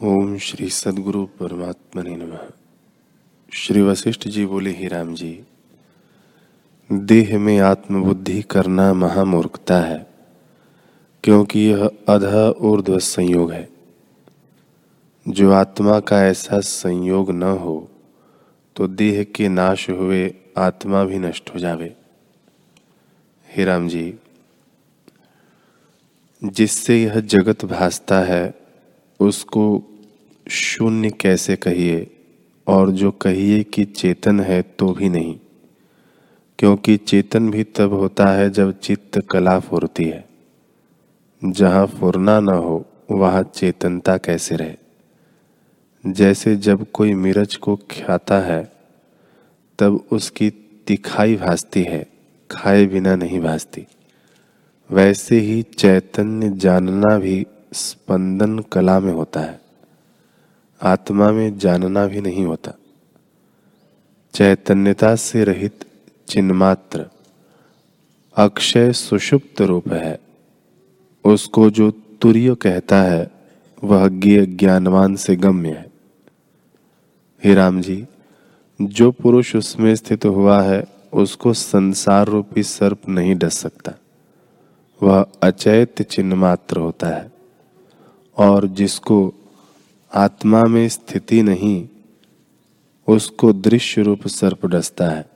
ओम श्री सदगुरु परमात्मा ने नम। श्री वशिष्ठ जी बोले, ही राम जी, देह में आत्मबुद्धि करना महामूर्खता है, क्योंकि यह अध ऊर्ध्व संयोग है। जो आत्मा का ऐसा संयोग न हो तो देह के नाश हुए आत्मा भी नष्ट हो जावे। हे राम जी, जिससे यह जगत भासता है उसको शून्य कैसे कहिए? और जो कहिए कि चेतन है तो भी नहीं। क्योंकि चेतन भी तब होता है जब चित्त कला फुरती है। जहाँ फुरना न हो, वहाँ चेतनता कैसे रहे? जैसे जब कोई मिर्च को खाता है, तब उसकी तिखाई भासती है, खाए बिना नहीं भासती। वैसे ही चैतन्य जानना भी स्पंदन कला में होता है। आत्मा में जानना भी नहीं होता। चैतन्यता से रहित चिन्मात्र अक्षय सुषुप्त रूप है। उसको जो तुर्य कहता है, वह ज्ञ ज्ञानवान से गम्य है। हे राम जी, जो पुरुष उसमें स्थित हुआ है, उसको संसार रूपी सर्प नहीं डस सकता। वह अचैत चिन्ह मात्र होता है। और जिसको आत्मा में स्थिति नहीं उसको दृश्य रूप सर्प डसता है।